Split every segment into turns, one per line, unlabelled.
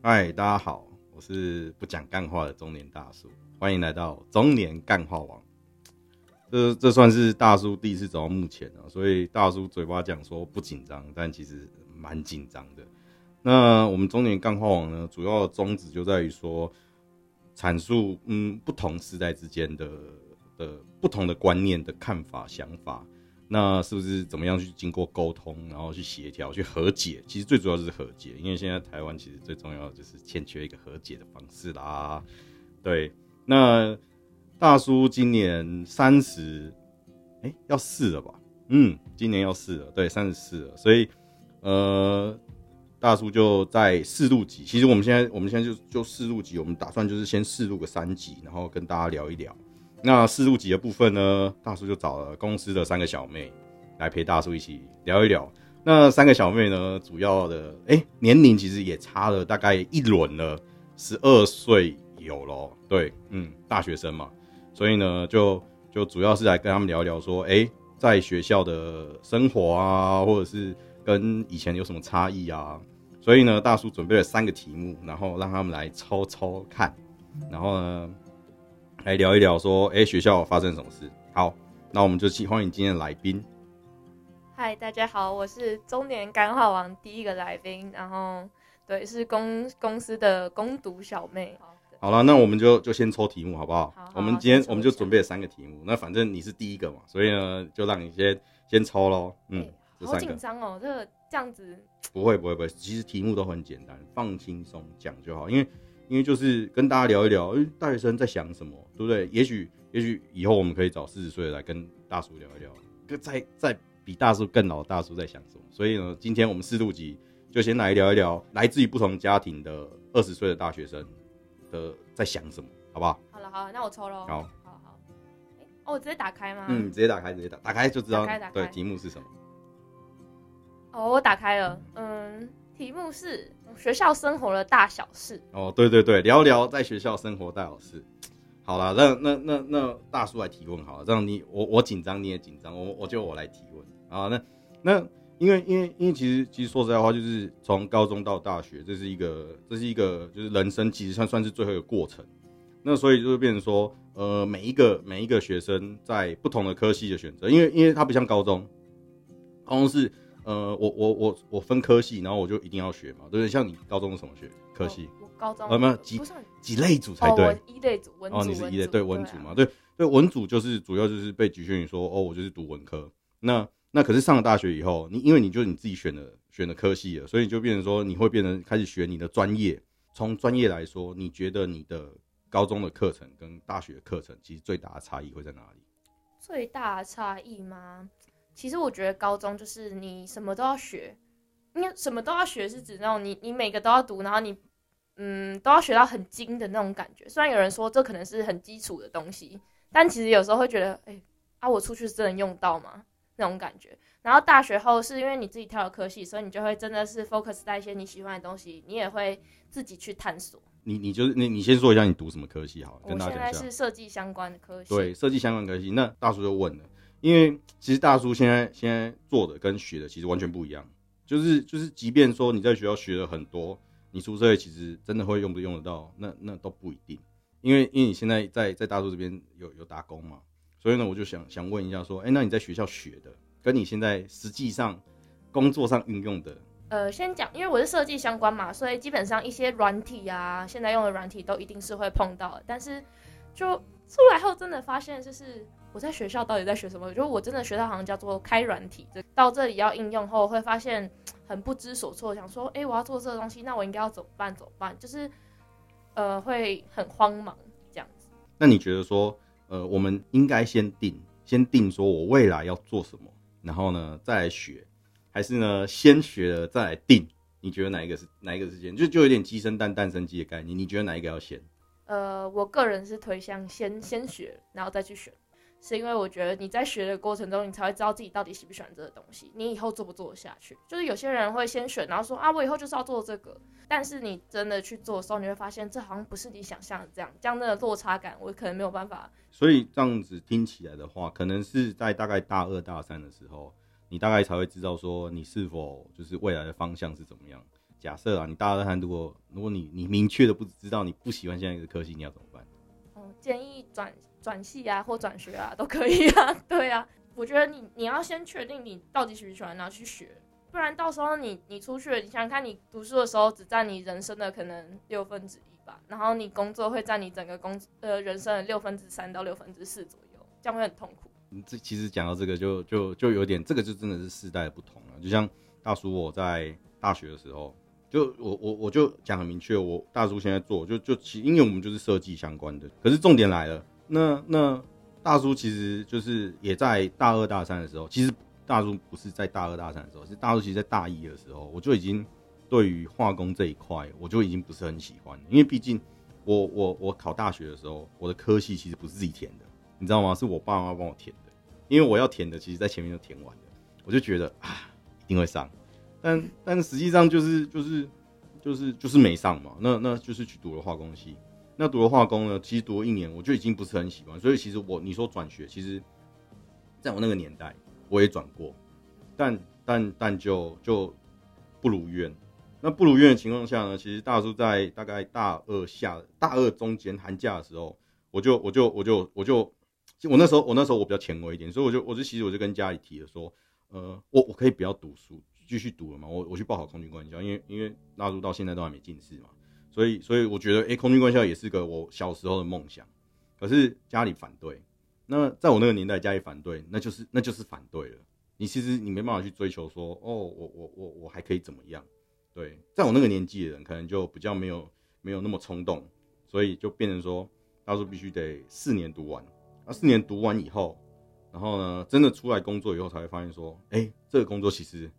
嗨，大家好，我是不讲干话的中年大叔，欢迎来到中年干话王。这这算是大叔第一次走到目前啊，所以大叔嘴巴讲说不紧张，但其实蛮紧张的。那我们中年干话王呢，主要的宗旨就在于说，阐述嗯不同时代之间的的不同的观念的看法想法。那是不是怎么样去经过沟通，然后去协调、去和解？其实最主要就是和解，因为现在台湾其实最重要的就是欠缺一个和解的方式啦。对，那大叔今年三十，哎，要四了吧？嗯，今年要四了，对，三十四了。所以，呃，大叔就在试录集。其实我们现在，我们现在就就试录集，我们打算就是先试录个三集，然后跟大家聊一聊。那四入集的部分呢，大叔就找了公司的三个小妹来陪大叔一起聊一聊。那三个小妹呢，主要的哎年龄其实也差了大概一轮了，十二岁有咯。对，嗯，大学生嘛，所以呢就就主要是来跟他们聊聊，说哎在学校的生活啊，或者是跟以前有什么差异啊。所以呢，大叔准备了三个题目，然后让他们来抽抽看，然后呢。来聊一聊，说，哎，学校发生什么事？好，那我们就欢迎今天的来宾。
嗨，大家好，我是中年干化王第一个来宾，然后对，是公公司的攻读小妹。
好了，那我们就就先抽题目，好不好？我们今天我们就准备了三个题目，那反正你是第一个嘛，所以呢，就让你先先抽喽。
嗯，好紧张哦，这个这样子。
不会不会不会，其实题目都很简单，放轻松讲就好，因为。因为就是跟大家聊一聊，哎，大学生在想什么，对不对？也许，也许以后我们可以找四十岁来跟大叔聊一聊，在在比大叔更老的大叔在想什么。所以呢，今天我们四度集就先来聊一聊来自于不同家庭的二十岁的大学生的在想什么，好不好？
好了，好，那我抽喽。
好，
好好。哦，我直接打开吗？
嗯，直接打开，直接打，打开就知道。对，题目是什么？
哦，我打开了。嗯。题目是学校生活的大小事
哦，对对对，聊聊在学校生活大小事。好了，那那那那大叔来提问好了，这样你我我紧张你也紧张，我我就我来提问啊。那那因为因为因为其实其实说实在话，就是从高中到大学，这是一个这是一个就是人生其实算算是最后一个过程。那所以就会变成说，呃，每一个每一个学生在不同的科系的选择，因为因为他不像高中，高中是。呃，我我我我分科系，然后我就一定要学嘛，对不对？像你高中是什么学科系？
我高中
呃没有几几类组才对，
一类组文组。哦，
你是一类对文组嘛？对对，文组就是主要就是被局限于说，哦，我就是读文科。那那可是上了大学以后，你因为你就是你自己选的选的科系了，所以就变成说你会变成开始学你的专业。从专业来说，你觉得你的高中的课程跟大学的课程其实最大的差异会在哪里？
最大的差异吗？其实我觉得高中就是你什么都要学，因为什么都要学是指那种你你每个都要读，然后你嗯都要学到很精的那种感觉。虽然有人说这可能是很基础的东西，但其实有时候会觉得，哎啊我出去真的用到吗？那种感觉。然后大学后是因为你自己挑了科系，所以你就会真的是 focus 在一些你喜欢的东西，你也会自己去探索。
你你就是你你先说一下你读什么科系好？
我现在是设计相关的科系。
对，设计相关科系。那大叔就问了。因为其实大叔现在现在做的跟学的其实完全不一样，就是就是，即便说你在学校学了很多，你出社会其实真的会用不用得到，那那都不一定。因为因为你现在在在大叔这边有有打工嘛，所以呢，我就想想问一下，说，哎，那你在学校学的，跟你现在实际上工作上运用的，
呃，先讲，因为我是设计相关嘛，所以基本上一些软体啊，现在用的软体都一定是会碰到，但是就出来后真的发现就是。我在学校到底在学什么？就我真的学到好像叫做开软体，到这里要应用后会发现很不知所措，想说，哎，我要做这个东西，那我应该要怎么办？怎么办？就是，呃，会很慌忙这样子。
那你觉得说，呃，我们应该先定，先定说我未来要做什么，然后呢再来学，还是呢先学了再来定？你觉得哪一个是哪一个是先？就就有点鸡生蛋，蛋生鸡的概念。你觉得哪一个要先？
呃，我个人是推向先先学，然后再去选。是因为我觉得你在学的过程中，你才会知道自己到底喜不喜欢这个东西，你以后做不做得下去。就是有些人会先选，然后说啊，我以后就是要做这个，但是你真的去做的时候，你会发现这好像不是你想象的这样，这样的落差感，我可能没有办法。
所以这样子听起来的话，可能是在大概大二大三的时候，你大概才会知道说你是否就是未来的方向是怎么样。假设啊，你大二大三，如果如果你你明确的不知道你不喜欢现在一个科系，你要怎么办？
哦，建议转转系啊，或转学啊，都可以啊。对啊，我觉得你你要先确定你到底喜不喜欢，然后去学，不然到时候你你出去，你想想看，你读书的时候只占你人生的可能六分之一吧，然后你工作会占你整个工呃人生的六分之三到六分之四左右，这样会很痛苦。
你这其实讲到这个就就就有点，这个就真的是世代的不同了。就像大叔我在大学的时候。就我我我就讲很明确，我大叔现在做就就其因为我们就是设计相关的，可是重点来了，那那大叔其实就是也在大二大三的时候，其实大叔不是在大二大三的时候，是大叔其实在大一的时候，我就已经对于化工这一块我就已经不是很喜欢，因为毕竟我我我考大学的时候，我的科系其实不是自己填的，你知道吗？是我爸妈帮我填的，因为我要填的其实在前面就填完了，我就觉得啊一定会上。但但实际上就是就是就是就是没上嘛，那那就是去读了化工系。那读了化工呢，其实读了一年，我就已经不是很喜欢。所以其实我你说转学，其实在我那个年代我也转过，但但但就就不如愿。那不如愿的情况下呢，其实大叔在大概大二下大二中间寒假的时候，我就我就我就我就我那时候我那时候我比较前卫一点，所以我就我就其实我就跟家里提了说，呃，我我可以不要读书。继续读了嘛？我我去报考空军官校，因为因为大叔到现在都还没进士嘛，所以所以我觉得，哎，空军官校也是个我小时候的梦想。可是家里反对，那在我那个年代，家里反对，那就是那就是反对了。你其实你没办法去追求说，哦，我我我我还可以怎么样？对，在我那个年纪的人，可能就比较没有没有那么冲动，所以就变成说，他说必须得四年读完。那四年读完以后，然后呢，真的出来工作以后，才会发现说，哎，这个工作其实。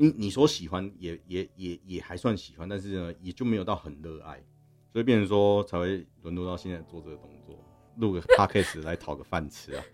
你你说喜欢也也也也还算喜欢，但是呢，也就没有到很热爱，所以变成说才会沦落到现在做这个动作，录个 podcast 来讨个饭吃啊。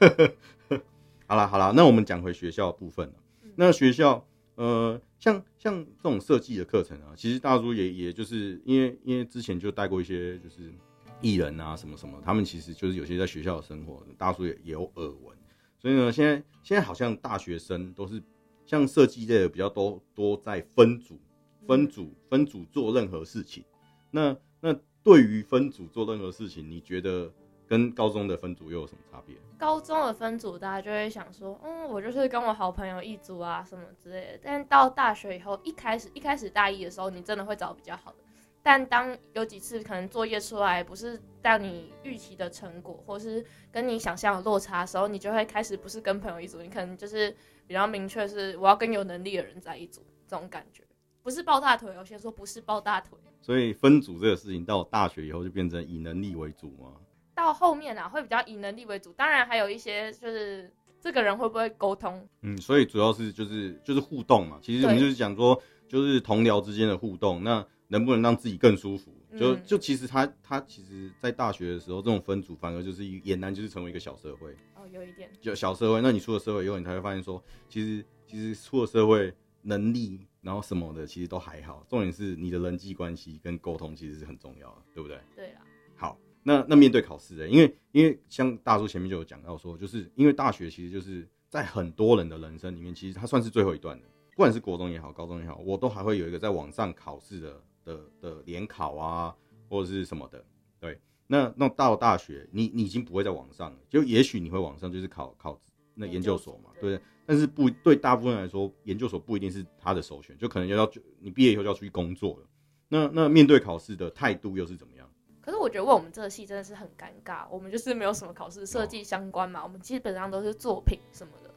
好了好了，那我们讲回学校部分了。那学校呃，像像这种设计的课程啊，其实大叔也也就是因为因为之前就带过一些就是艺人啊什么什么，他们其实就是有些在学校的生活，大叔也也有耳闻。所以呢，现在现在好像大学生都是。像设计类的比较多，多在分组、分组、分组做任何事情。那那对于分组做任何事情，你觉得跟高中的分组又有什么差别？
高中的分组，大家就会想说，嗯，我就是跟我好朋友一组啊，什么之类的。但到大学以后，一开始一开始大一的时候，你真的会找比较好的。但当有几次可能作业出来不是让你预期的成果，或是跟你想象的落差的时候，你就会开始不是跟朋友一组，你可能就是比较明确是我要跟有能力的人在一组，这种感觉不是抱大腿。有些说不是抱大腿，
所以分组这个事情到大学以后就变成以能力为主吗？
到后面啊，会比较以能力为主，当然还有一些就是这个人会不会沟通，
嗯，所以主要是就是就是互动嘛。其实我们就是讲说就是同僚之间的互动，那。能不能让自己更舒服？就就其实他他其实，在大学的时候，这种分组反而就是俨然，就是成为一个小社会。
哦，有一点。
就小社会，那你出了社会以后，你才会发现说，其实其实出了社会，能力然后什么的，其实都还好。重点是你的人际关系跟沟通，其实是很重要的，对不对？
对啊。
好，那那面对考试的，因为因为像大叔前面就有讲到说，就是因为大学其实就是在很多人的人生里面，其实它算是最后一段的，不管是国中也好，高中也好，我都还会有一个在网上考试的。的的联考啊，或者是什么的，对，那那到大学，你你已经不会在网上了，就也许你会网上就是考考那研究所嘛，对不对？但是不对大部分来说，研究所不一定是他的首选，就可能要要你毕业以后就要出去工作了。那那面对考试的态度又是怎么样？
可是我觉得问我们这个系真的是很尴尬，我们就是没有什么考试设计相关嘛，我们基本上都是作品什么的，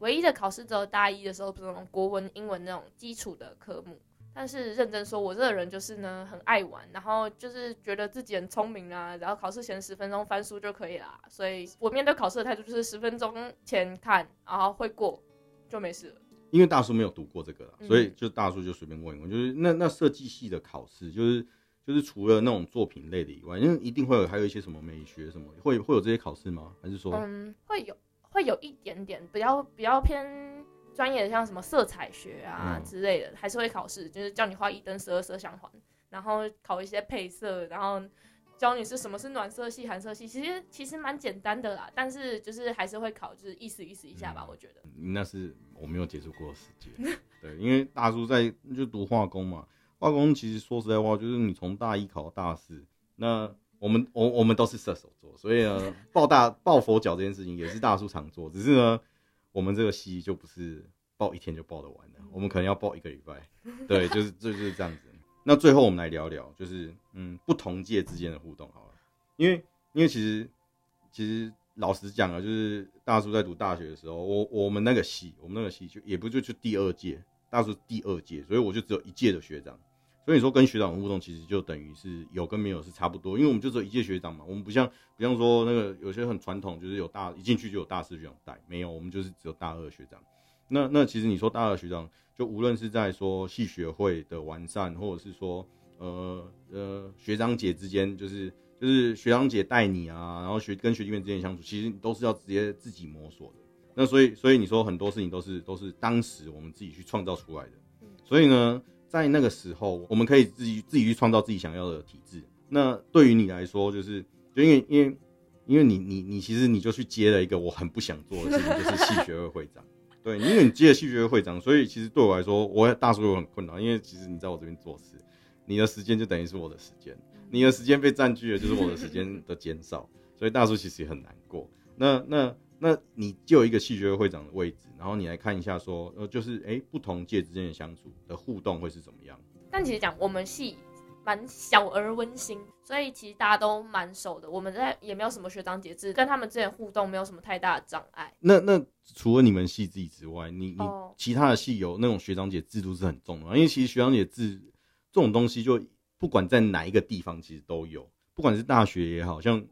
唯一的考试只有大一的时候，不是那种国文、英文那种基础的科目。但是认真说，我这个人就是呢，很爱玩，然后就是觉得自己很聪明啊，然后考试前十分钟翻书就可以啦。所以我面对考试的态度就是十分钟前看，然后会过就没事了。
因为大叔没有读过这个，所以就大叔就随便问一问，就是那那设计系的考试，就是就是除了那种作品类的以外，因为一定会有还有一些什么美学什么，会会有这些考试吗？还是说
嗯，会有会有一点点比较比较偏。专业的像什么色彩学啊之类的，还是会考试，就是叫你画一灯十二色相环，然后考一些配色，然后教你是什么是暖色系、寒色系，其实其实蛮简单的啦。但是就是还是会考，就是意思意思一下吧，我觉得。
那是我没有接触过的世界。对，因为大叔在就读化工嘛，化工其实说实在话，就是你从大一考到大四，那我们我我们都是射手座，所以呢，抱大抱佛脚这件事情也是大叔常做，只是呢，我们这个戏就不是报一天就报得完的，我们可能要报一个礼拜，对，就是就就是这样子。那最后我们来聊聊，就是嗯，不同届之间的互动好了，因为因为其实其实老实讲啊，就是大叔在读大学的时候，我我们那个系，我们那个系就也不就就第二届，大叔第二届，所以我就只有一届的学长，所以你说跟学长互动，其实就等于是有跟没有是差不多，因为我们就只有一届学长嘛，我们不像不像说那个有些很传统，就是有大一进去就有大四学长带，没有，我们就是只有大二学长。那那其实你说大二学长。就无论是在说系学会的完善，或者是说呃呃学长姐之间，就是就是学长姐带你啊，然后学跟学弟妹之间相处，其实都是要直接自己摸索的。那所以所以你说很多事情都是都是当时我们自己去创造出来的。所以呢，在那个时候，我们可以自己自己去创造自己想要的体制。那对于你来说，就是就因为因为因为你你你其实你就去接了一个我很不想做的事情，就是系学会会长。对，因为你接了戏剧会会长，所以其实对我来说，我大叔又很困难。因为其实你在我这边做事，你的时间就等于是我的时间，你的时间被占据了，就是我的时间的减少，所以大叔其实也很难过。那那那你就有一个戏剧会会长的位置，然后你来看一下，说呃，就是哎，不同界之间的相处的互动会是怎么样？
但其实讲我们系。蛮小而温馨，所以其实大家都蛮熟的。我们在也没有什么学长姐制，跟他们之间互动没有什么太大的障碍。
那那除了你们系自己之外，你你其他的系有那种学长姐制度是很重的，因为其实学长姐制这种东西，就不管在哪一个地方，其实都有。不管是大学也好像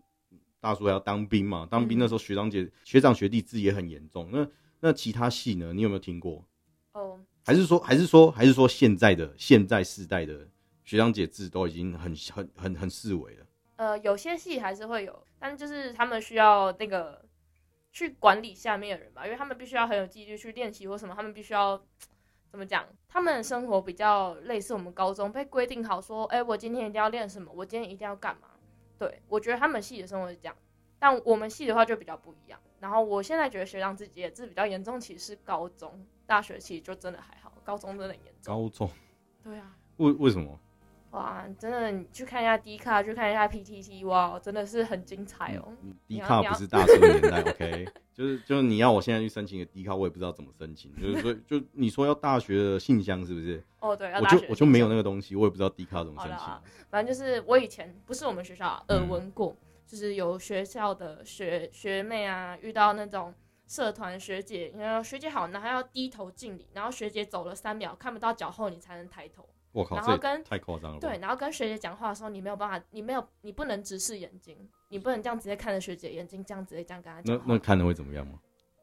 大叔还要当兵嘛，当兵那时候学长姐学长学弟制也很严重。那那其他系呢？你有没有听过？哦，还是说还是说还是说现在的现在世代的？学长姐制都已经很很很很四维了。
呃，有些戏还是会有，但就是他们需要那个去管理下面的人吧，因为他们必须要很有纪律去练习或什么，他们必须要 怎么讲？他们的生活比较类似我们高中被规定好说，哎，我今天一定要练什么，我今天一定要干嘛？对我觉得他们系的生活是这样，但我们系的话就比较不一样。然后我现在觉得学长自己也是比较严重，其实是高中、大学其实就真的还好，高中真的严重。
高中？
对啊。
为为什么？
哇，真的，你去看一下 D 卡，去看一下 PTT，哇，真的是很精彩哦。
D 卡不是大叔年代，OK，就是就是你要我现在去申请个 D 卡，我也不知道怎么申请，就是说 就你说要大学的信箱是不是？
哦，对，
我就我就没有那个东西，我也不知道 D 卡怎么申请。
反正就是我以前不是我们学校耳闻过，就是有学校的学学妹啊，遇到那种社团学姐，然后学姐好，然后要低头敬礼，然后学姐走了三秒看不到脚后，你才能抬头。
我靠！
然后跟
太夸张了。
对，然后跟学姐讲话的时候，你没有办法，你没有，你不能直视眼睛，你不能这样直接看着学姐眼睛，这样直接这样跟她讲。
那那看的会怎么样吗？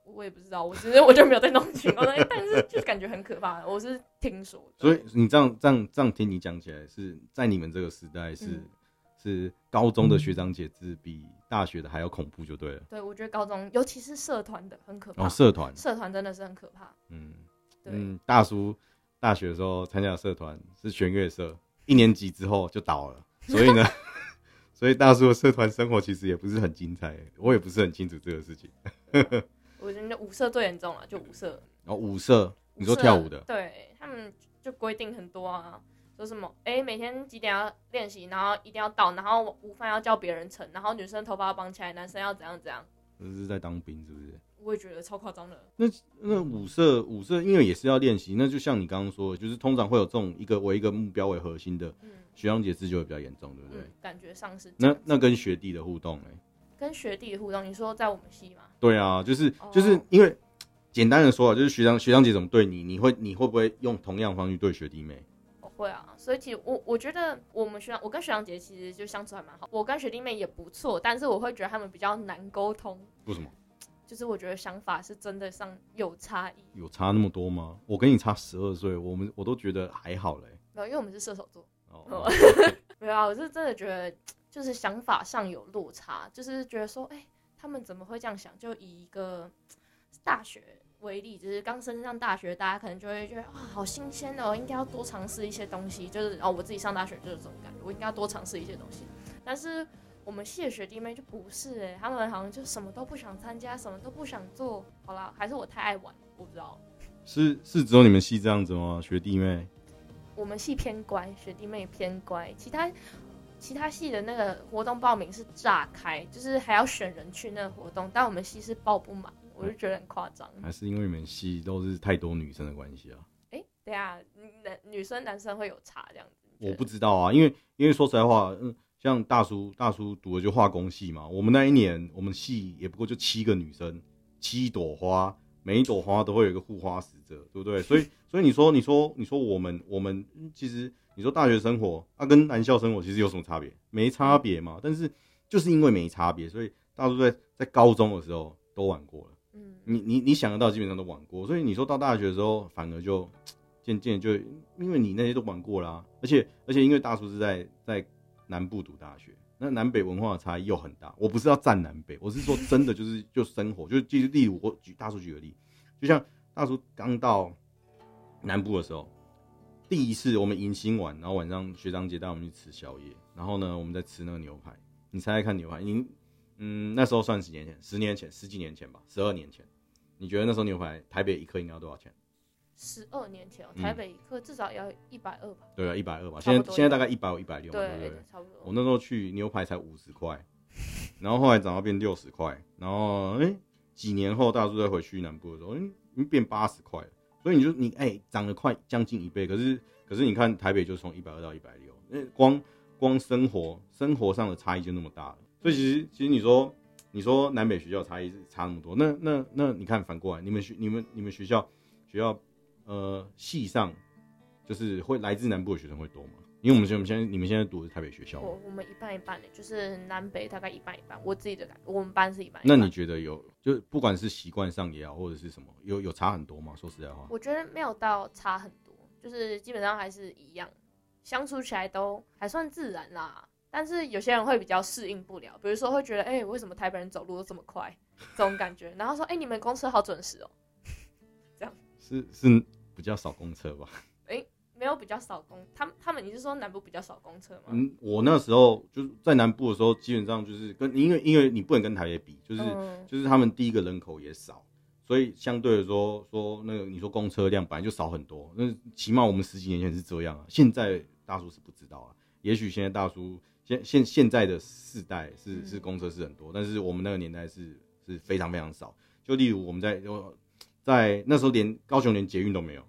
我也不知道，我其实我就没有在弄情况，但是就是感觉很可怕。我是听说。
所以你这样这样这样听你讲起来，是在你们这个时代是是高中的学长姐是比大学的还要恐怖，就对了。
对，我觉得高中尤其是社团的很可怕。
哦，社团，
社团真的是很可怕。
嗯嗯，大叔。大学的时候参加社团是弦乐社，一年级之后就倒了，所以呢，所以大叔的社团生活其实也不是很精彩，我也不是很清楚这个事情。
我觉得舞社最严重了，就舞社。
哦，舞社，你说跳舞的？
对他们就规定很多啊，说什么哎，每天几点要练习，然后一定要到，然后午饭要叫别人盛，然后女生头发要绑起来，男生要怎样怎样。
这是在当兵是不是？
我也觉得超夸张的。
那那舞社舞社，因为也是要练习，那就像你刚刚说的，就是通常会有这种一个为一个目标为核心的，学长姐自就会比较严重，对不对？
感觉上是。
那那跟学弟的互动呢？
跟学弟的互动，你说在我们系吗？
对啊，就是就是因为简单的说啊，就是学长学长姐怎么对你，你会你会不会用同样方式对学弟妹？
我会啊，所以其实我我觉得我们学长，我跟学长姐其实就相处还蛮好，我跟学弟妹也不错，但是我会觉得他们比较难沟通。
为什么？
就是我觉得想法是真的上有差异，
有差那么多吗？我跟你差十二岁，我们我都觉得还好嘞。
没有，因为我们是射手座。哦，没有啊，我是真的觉得就是想法上有落差，就是觉得说，哎，他们怎么会这样想？就以一个大学为例，就是刚升上大学，大家可能就会觉得哇，好新鲜哦，应该要多尝试一些东西。就是哦，我自己上大学就是这种感觉，我应该要多尝试一些东西。但是。我们系的学弟妹就不是哎，他们好像就什么都不想参加，什么都不想做。好了，还是我太爱玩，我不知道。
是是只有你们系这样子吗？学弟妹？
我们系偏乖，学弟妹偏乖，其他其他系的那个活动报名是炸开，就是还要选人去那个活动，但我们系是报不满，我就觉得很夸张。
还是因为你们系都是太多女生的关系啊？
哎、对啊，男女生男生会有差这样子。
我不知道啊，因为因为说实在话，嗯，像大叔大叔读的就化工系嘛，我们那一年我们系也不过就七个女生，七朵花，每一朵花都会有一个护花使者，对不对？所以 所以你说你说你说我们我们嗯其实你说大学生活啊跟男校生活其实有什么差别？没差别嘛，但是就是因为没差别，所以大叔在在高中的时候都玩过了。
嗯，
你你你想得到，基本上都玩过，所以你说到大学的时候，反而就渐渐就因为你那些都玩过啦、而且而且因为大叔是在在南部读大学，那南北文化的差异又很大。我不是要占南北，我是说真的就是就生活，就就例如我举大叔举个例，就像大叔刚到南部的时候，第一次我们迎新完，然后晚上学长姐带我们去吃宵夜，然后呢我们在吃那个牛排，你猜猜看牛排，你嗯那时候算几年前，十年前，十几年前吧，十二年前，你觉得那时候牛排台北一克应该要多少钱？
十二年前台北一克至少要一百二吧？
对啊，一百二吧，现在现在大概一百五、一百六，对
对
对？，
差不多。
我那时候去牛排才五十块，然后后来涨到变六十块，然后哎、几年后大叔再回去南部的时候，嗯、已经变八十块了，所以你就你哎、涨了快将近一倍，可是可是你看台北就从一百二到一百六，那光光生活生活上的差异就那么大了，所以其实其实你说你说南北学校差异是差那么多，那那那你看反过来，你们学你们你们学校学校呃系上就是会来自南部的学生会多吗？因为我们现我们现在你们现在读的是台北学校，
我我们一半一半的，就是南北大概一半一半。我自己的感，我们班是一半一半。
那你觉得有，就不管是习惯上也好，或者是什么，有有差很多吗？说实在话，
我觉得没有到差很多，就是基本上还是一样，相处起来都还算自然啦。但是有些人会比较适应不了，比如说会觉得，哎、为什么台北人走路都这么快，这种感觉。然后说，哎、你们公车好准时哦，这样
是是比较少公车吧？
哎没有比较少公，他们他们你是说南部比较少公车吗？
嗯，我那时候就是在南部的时候，基本上就是跟因为因为你不能跟台北比，就是、
嗯
就是他们第一个人口也少，所以相对的说说那个你说公车量本来就少很多，那起码我们十几年前是这样啊，现在大叔是不知道啊，也许现在大叔现现现在的世代是
嗯
是公车是很多，但是我们那个年代是是非常非常少。就例如我们在在那时候连高雄连捷运都没有，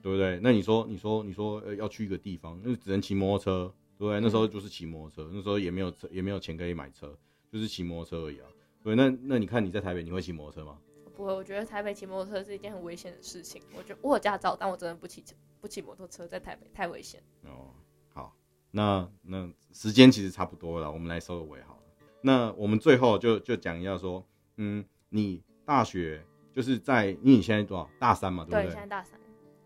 对不对？那你说你说你说呃要去一个地方，那只能骑摩托车，对不对？那时候就是骑摩托车，那时候也没有车也没有钱可以买车，就是骑摩托车而已啊。对，那那你看你在台北你会骑摩托车吗？
不会，我觉得台北骑摩托车是一件很危险的事情。我觉得我有驾照，但我真的不骑不骑摩托车，在台北太危险。
哦，好，那那时间其实差不多了，我们来收个尾好了。那我们最后就就讲一下说，嗯，你大学就是在，因为你现在多少大三嘛，对
对，
不对？
现在大三，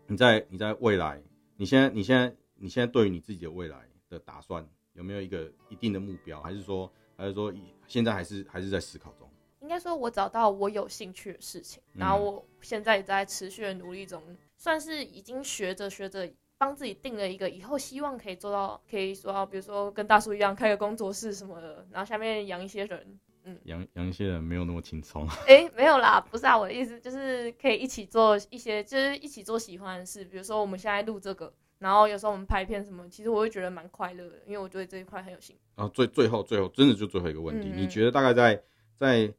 你在你在未来，你现在你现在你现在对于你自己的未来的打算有没有一个一定的目标，还是说还是说以现在还是还是在思考中？
应该说我找到我有兴趣的事情，
嗯
然后我现在也在持续的努力中，算是已经学着学着。帮自己定了一个以后希望可以做到，可以说到，比如说跟大叔一样开个工作室什么的，然后下面养一些人。
嗯养养一些人没有那么轻松，
诶，没有啦，不是啊，我的意思就是可以一起做一些，就是一起做喜欢的事，比如说我们现在录这个，然后有时候我们拍片什么，其实我会觉得蛮快乐的，因为我对这一块很有兴趣。
然后最最后最后真的就最后一个问题，
嗯
你觉得大概在在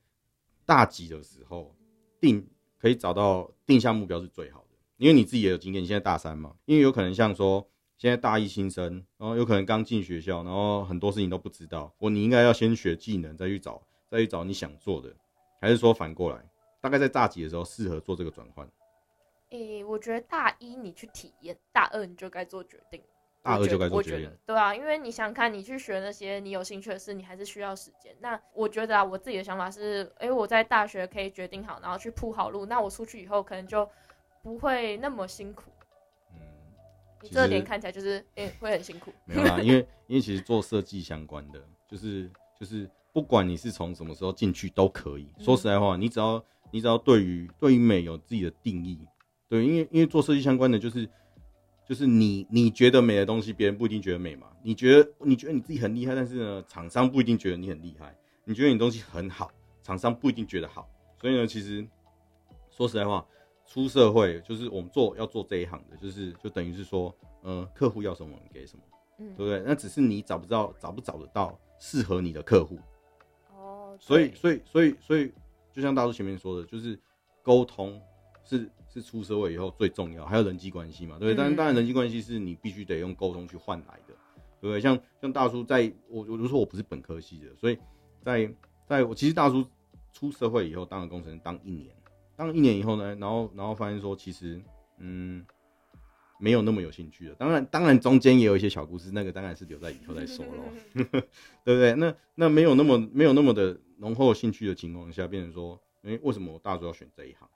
大几的时候定可以找到定下目标是最好的？因为你自己也有经验，你现在大三嘛，因为有可能像说现在大一新生，然后有可能刚进学校，然后很多事情都不知道，我你应该要先学技能，再去找再去找你想做的，还是说反过来，大概在大几的时候适合做这个转换？
诶，我觉得大一你去体验，大二你就该做决定。
大二就该做决定，
对啊，因为你想想看，你去学那些你有兴趣的事，你还是需要时间。那我觉得啊，我自己的想法是，诶，我在大学可以决定好，然后去铺好路，那我出去以后可能就不会那么辛苦。
嗯，
你这点看起来就是，诶，会很辛苦。
没有啦，因为因为其实做设计相关的，就是就是不管你是从什么时候进去都可以。
嗯
说实在话，你只要你只要对于对于美有自己的定义，对，因为因为做设计相关的就是就是你你觉得美的东西，别人不一定觉得美嘛。你觉得你觉得你自己很厉害，但是呢，厂商不一定觉得你很厉害。你觉得你东西很好，厂商不一定觉得好。所以呢，其实说实在话，出社会就是我们做要做这一行的，就是就等于是说，呃，客户要什么我们给什么，
嗯
对不对？那只是你找不到找不找得到适合你的客户，
哦，
所以所以所以所以，就像大叔前面说的，就是沟通是是出社会以后最重要，还有人际关系嘛，对不对？当然
嗯
当然人际关系是你必须得用沟通去换来的，对不对？像像大叔在我我就说我不是本科系的，所以在在我其实大叔出社会以后当了工程师当一年，当一年以后呢，然后然后发现说其实嗯。没有那么有兴趣了，当然，当然中间也有一些小故事，那个当然是留在以后再说喽。对不对？那那没有那么没有那么的浓厚兴趣的情况下，变成说，哎、为什么我大主要选这一行？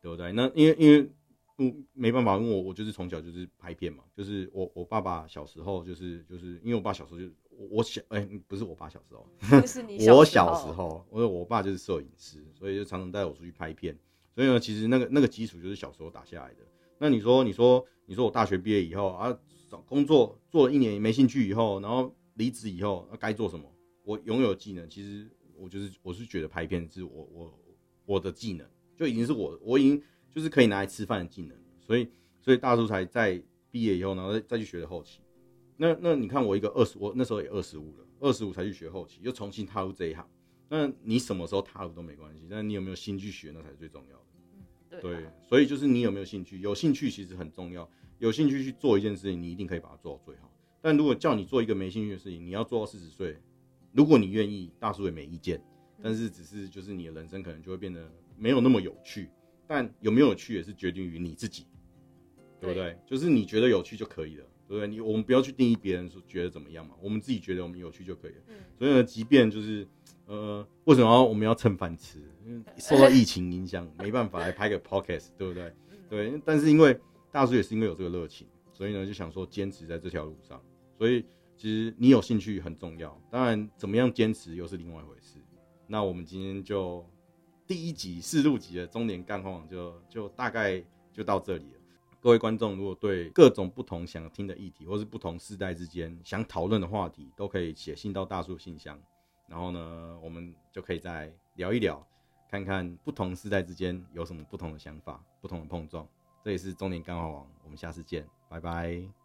对不对？那因为因为嗯没办法，因为我我就是从小就是拍片嘛，就是我我爸爸小时候就是就是因为我爸小时候就我我小哎、不是我爸小时候，
不是你
我
小
小时，候，我我爸就是摄影师，所以就常常带我出去拍片。所以呢，其实那个那个基础就是小时候打下来的。那你说，你说，你说我大学毕业以后啊，找工作做了一年没兴趣以后，然后离职以后，那、该做什么？我拥有技能，其实我就是我是觉得拍片是我我我的技能，就已经是我我已经就是可以拿来吃饭的技能。所以所以大叔才在毕业以后，然后再再去学的后期。那那你看我一个二十，我那时候也二十五了，二十五才去学后期，又重新踏入这一行。那你什么时候踏入都没关系，但你有没有心去学，那才是最重要的。对所以就是你有没有兴趣，有兴趣其实很重要。有兴趣去做一件事情，你一定可以把它做到最好。但如果叫你做一个没兴趣的事情，你要做到四十岁，如果你愿意，大叔也没意见。但是只是就是你的人生可能就会变得没有那么有趣。但有没有有趣也是决定于你自己，对不对？就是你觉得有趣就可以了，对不对？你我们不要去定义别人说觉得怎么样嘛，我们自己觉得我们有趣就可以了。
嗯
所以呢，即便就是呃，为什么要我们要蹭饭吃？因为 受到疫情影响，没办法来拍个 podcast，对不对？
嗯
对，但是因为大叔也是因为有这个热情，所以呢就想说坚持在这条路上。所以其实你有兴趣很重要，当然怎么样坚持又是另外一回事。那我们今天就第一集试录集的中年干话网就就大概就到这里了。各位观众，如果对各种不同想听的议题，或是不同世代之间想讨论的话题，都可以写信到大叔信箱。然后呢，我们就可以再聊一聊，看看不同世代之间有什么不同的想法、不同的碰撞。这也是中年干货王，我们下次见，拜拜。